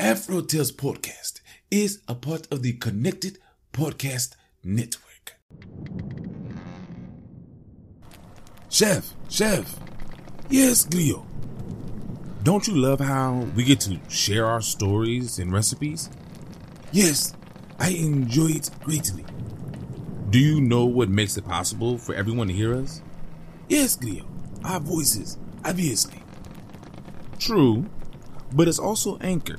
Afro Tales Podcast is a part of the Connected Podcast Network. Chef, Chef. Yes, Glio. Don't you love how we get to share our stories and recipes? Yes, I enjoy it greatly. Do you know what makes it possible for everyone to hear us? Yes, Glio. Our voices, obviously. True, but it's also Anchor,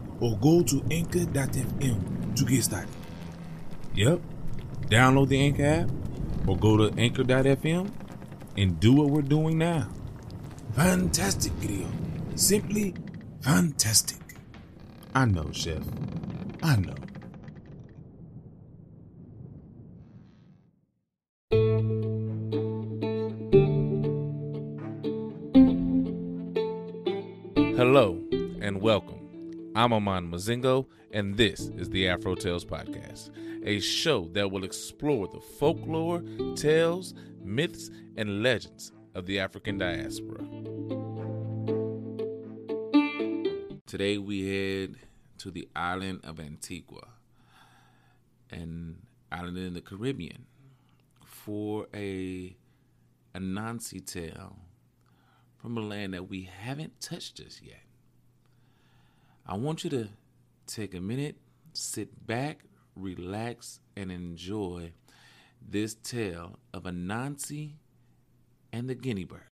or go to anchor.fm to get started. Yep. Download the Anchor app or go to anchor.fm and do what we're doing now. Fantastic video. Simply fantastic. I know, Chef. I know. Hello and welcome. I'm Aman Mazingo, and this is the Afro Tales Podcast, a show that will explore the folklore, tales, myths, and legends of the African diaspora. Today we head to the island of Antigua, an island in the Caribbean, for a Anansi tale from a land that we haven't touched just yet. I want you to take a minute, sit back, relax, and enjoy this tale of Anansi and the guinea bird.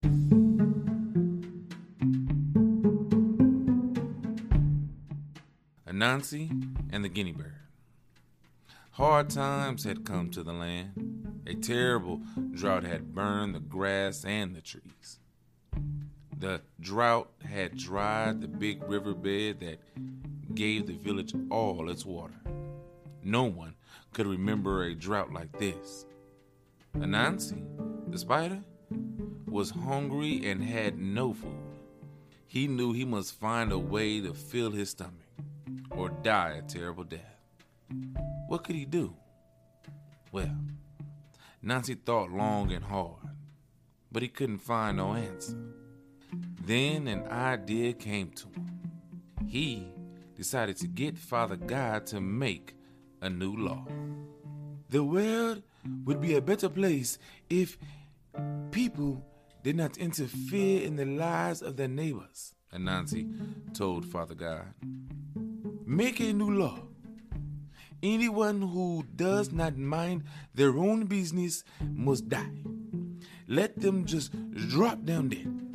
Anansi and the guinea bird. Hard times had come to the land. A terrible drought had burned the grass and the trees. The drought had dried the big riverbed that gave the village all its water. No one could remember a drought like this. Anansi, the spider, was hungry and had no food. He knew he must find a way to fill his stomach or die a terrible death. What could he do? Well, Nancy thought long and hard, but he couldn't find no answer. Then an idea came to him. He decided to get Father God to make a new law. The world would be a better place if people did not interfere in the lives of their neighbors, Anansi told Father God. Make a new law. Anyone who does not mind their own business must die. Let them just drop down dead.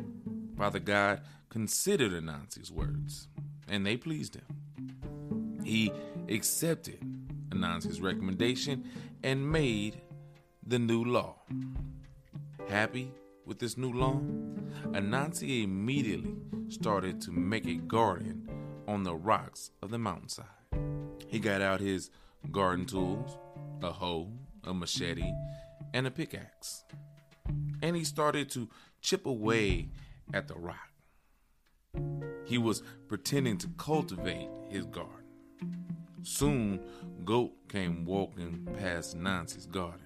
Father God considered Anansi's words, and they pleased him. He accepted Anansi's recommendation and made the new law. Happy with this new law, Anansi immediately started to make a garden on the rocks of the mountainside. He got out his garden tools, a hoe, a machete, and a pickaxe. And he started to chip away at the rock. He was pretending to cultivate his garden. Soon, Goat came walking past Nancy's garden.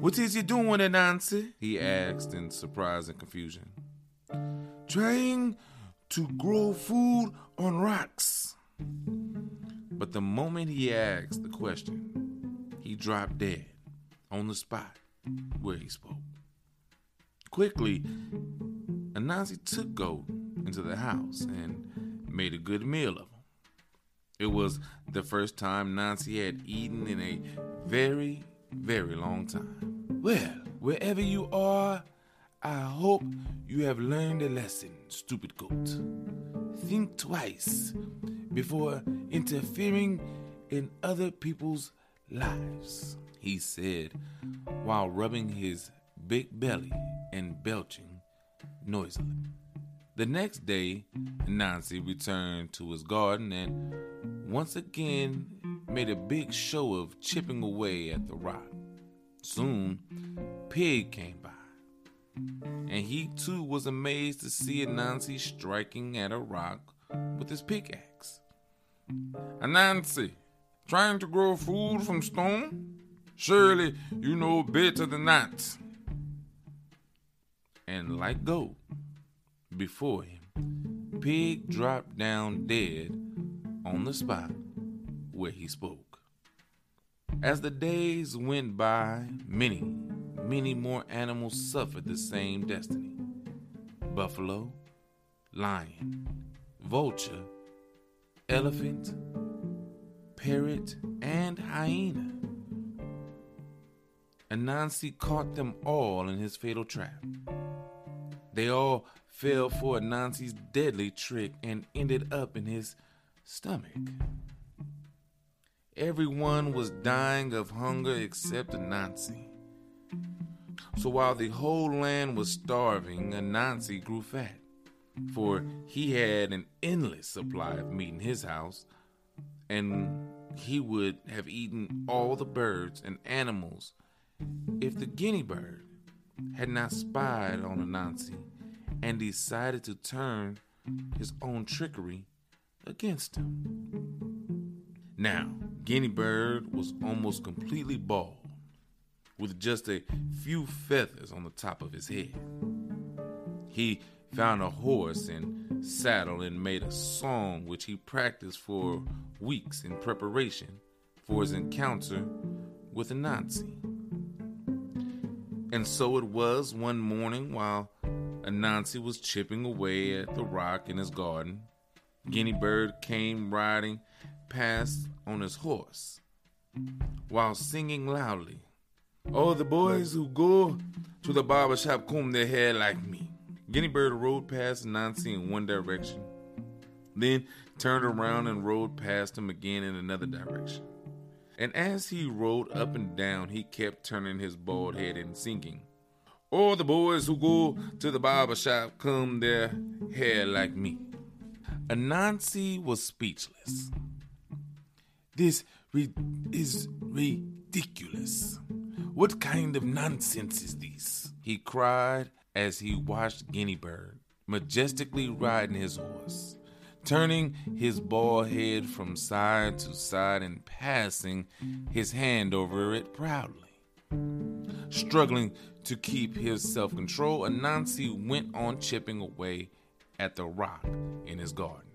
What is you doing there, Nancy? he asked in surprise and confusion. Trying to grow food on rocks. But the moment he asked the question, he dropped dead on the spot where he spoke. Quickly, Anansi took Goat into the house and made a good meal of him. It was the first time Nancy had eaten in a very, very long time. Well, wherever you are, I hope you have learned a lesson, stupid goat. Think twice before interfering in other people's lives, he said while rubbing his big belly and belching noisily. The next day, Nancy returned to his garden and once again made a big show of chipping away at the rock. Soon, Pig came by, and he too was amazed to see Anansi striking at a rock with his pickaxe. Anansi, trying to grow food from stone? Surely you know better than that. And like Goat, before him, Pig dropped down dead on the spot where he spoke. As the days went by, many, many more animals suffered the same destiny buffalo, lion, vulture, elephant, parrot, and hyena. Anansi caught them all in his fatal trap. They all fell for Anansi's deadly trick and ended up in his stomach. Everyone was dying of hunger except Anansi. So while the whole land was starving, Anansi grew fat, for he had an endless supply of meat in his house, and he would have eaten all the birds and animals if the guinea bird had not spied on Anansi and decided to turn his own trickery against him. Now, Guinea Bird was almost completely bald, with just a few feathers on the top of his head. He found a horse and saddle and made a song which he practiced for weeks in preparation for his encounter with Anansi. And so it was one morning while Anansi was chipping away at the rock in his garden Guinea Bird came riding past on his horse while singing loudly. All the boys who go to the barber shop comb their hair like me. Guinea Bird rode past Nancy in one direction, then turned around and rode past him again in another direction. And as he rode up and down, he kept turning his bald head and singing. All the boys who go to the barber shop comb their hair like me. Anansi was speechless. This re- is ridiculous. What kind of nonsense is this? He cried as he watched Guinea Bird majestically riding his horse, turning his bald head from side to side and passing his hand over it proudly. Struggling to keep his self control, Anansi went on chipping away at the rock in his garden.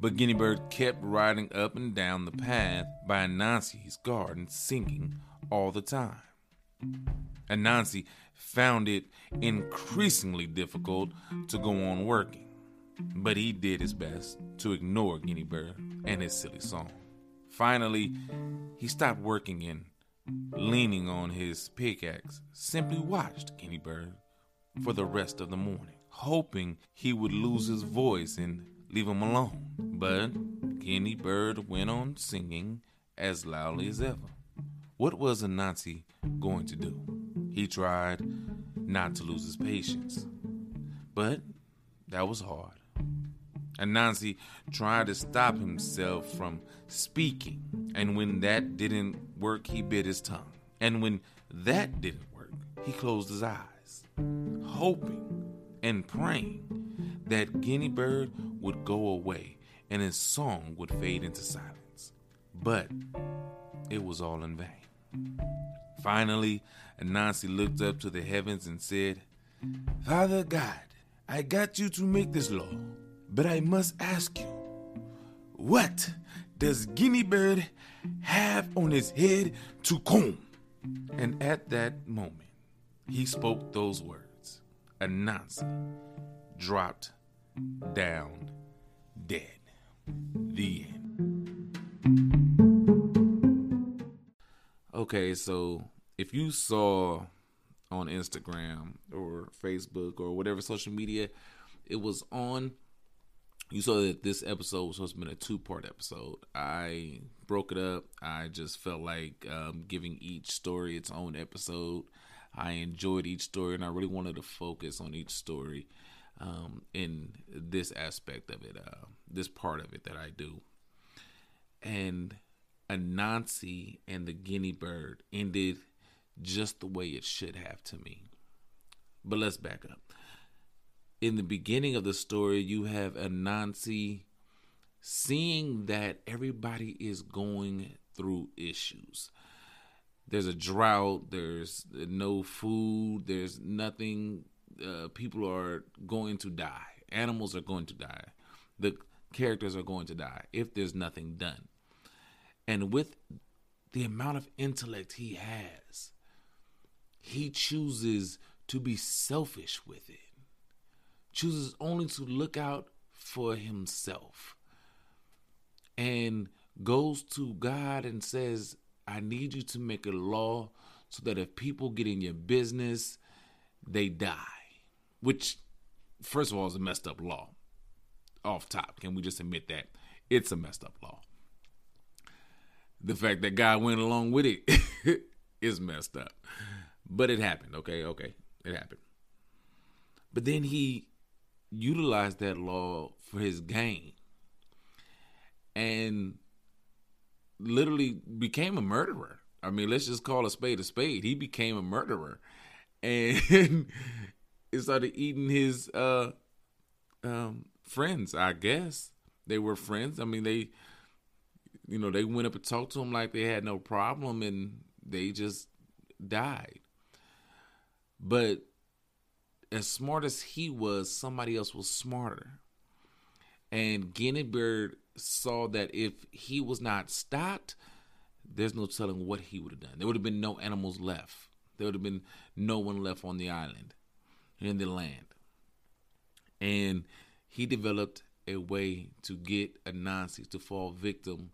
But Guinea Bird kept riding up and down the path by Anansi's garden, singing all the time. Anansi found it increasingly difficult to go on working, but he did his best to ignore Guinea Bird and his silly song. Finally, he stopped working and, leaning on his pickaxe, simply watched Guinea Bird for the rest of the morning hoping he would lose his voice and leave him alone. But Guinea Bird went on singing as loudly as ever. What was Anansi going to do? He tried not to lose his patience, but that was hard. Anansi tried to stop himself from speaking, and when that didn't work, he bit his tongue. And when that didn't work, he closed his eyes, hoping and praying that Guinea Bird would go away and his song would fade into silence. But it was all in vain. Finally, Anansi looked up to the heavens and said, Father God, I got you to make this law, but I must ask you, what does Guinea Bird have on his head to comb? And at that moment, he spoke those words. Anansi dropped down dead. The end. Okay, so if you saw on Instagram or Facebook or whatever social media it was on, you saw that this episode was supposed to be a two part episode. I broke it up. I just felt like um, giving each story its own episode. I enjoyed each story, and I really wanted to focus on each story um, in this aspect of it, uh, this part of it that I do. And Anansi and the guinea bird ended just the way it should have to me. But let's back up. In the beginning of the story, you have Anansi seeing that everybody is going through issues. There's a drought, there's no food, there's nothing. Uh, people are going to die. Animals are going to die. The characters are going to die if there's nothing done. And with the amount of intellect he has, he chooses to be selfish with it, chooses only to look out for himself, and goes to God and says, I need you to make a law so that if people get in your business, they die. Which, first of all, is a messed up law. Off top, can we just admit that? It's a messed up law. The fact that God went along with it is messed up. But it happened, okay? Okay. It happened. But then he utilized that law for his gain and literally became a murderer. I mean, let's just call a spade a spade. He became a murderer and started eating his uh, um, friends, I guess. They were friends. I mean, they, you know, they went up and talked to him like they had no problem and they just died. But as smart as he was, somebody else was smarter. And Guinea Bird saw that if he was not stopped, there's no telling what he would have done. There would have been no animals left. There would have been no one left on the island, in the land. And he developed a way to get Anansi to fall victim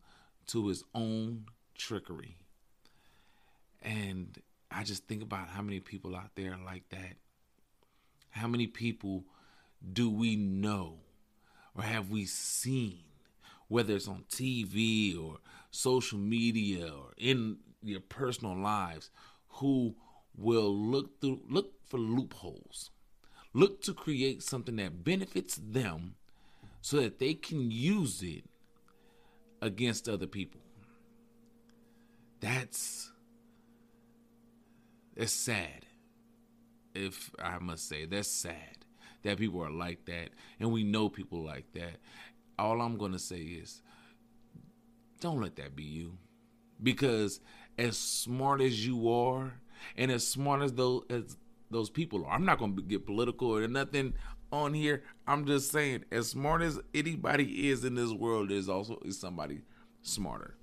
to his own trickery. And I just think about how many people out there like that. How many people do we know or have we seen, whether it's on TV or social media or in your personal lives, who will look through look for loopholes, look to create something that benefits them so that they can use it against other people. That's it's sad. If I must say, that's sad that people are like that, and we know people like that. All I'm gonna say is, don't let that be you, because as smart as you are, and as smart as those as those people are, I'm not gonna get political or nothing on here. I'm just saying, as smart as anybody is in this world, there's also is somebody smarter.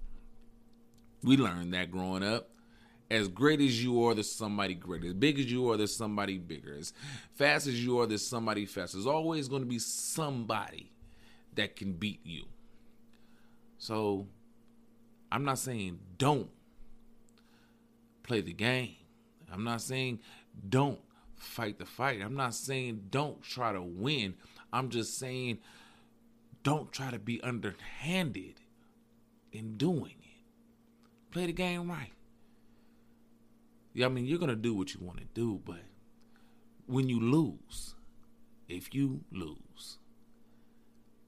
We learned that growing up as great as you are, there's somebody greater. As big as you are, there's somebody bigger. As fast as you are, there's somebody faster. There's always going to be somebody that can beat you. So I'm not saying don't play the game. I'm not saying don't fight the fight. I'm not saying don't try to win. I'm just saying don't try to be underhanded in doing it. Play the game right. I mean, you're gonna do what you want to do, but when you lose, if you lose,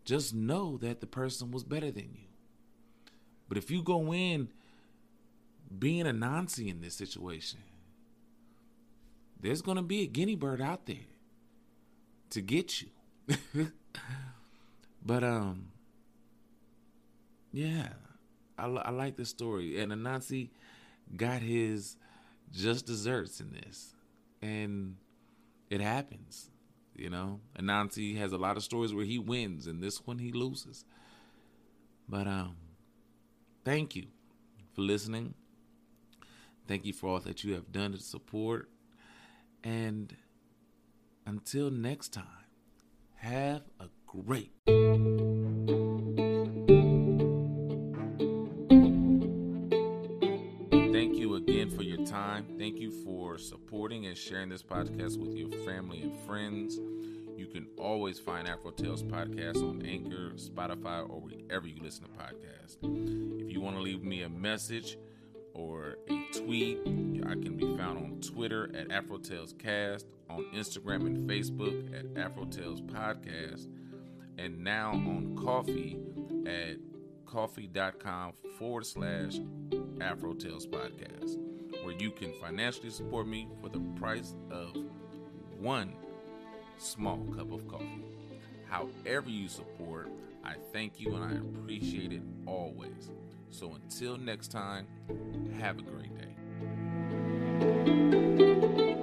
just know that the person was better than you. But if you go in being Anansi in this situation, there's gonna be a guinea bird out there to get you. but um, yeah, I, I like the story, and Anansi got his just desserts in this. And it happens, you know. Anansi has a lot of stories where he wins, and this one he loses. But um, thank you for listening. Thank you for all that you have done to support. And until next time, have a great time. Thank you for supporting and sharing this podcast with your family and friends. You can always find Afro Tales podcast on Anchor, Spotify, or wherever you listen to podcasts. If you want to leave me a message or a tweet, I can be found on Twitter at Afro Tales Cast, on Instagram and Facebook at Afro Tales Podcast, and now on Ko-fi at buymeacoffee.com forward slash Afro Tales Podcast, where you can financially support me for the price of one small cup of coffee. However, you support, I thank you and I appreciate it always. So until next time, have a great day.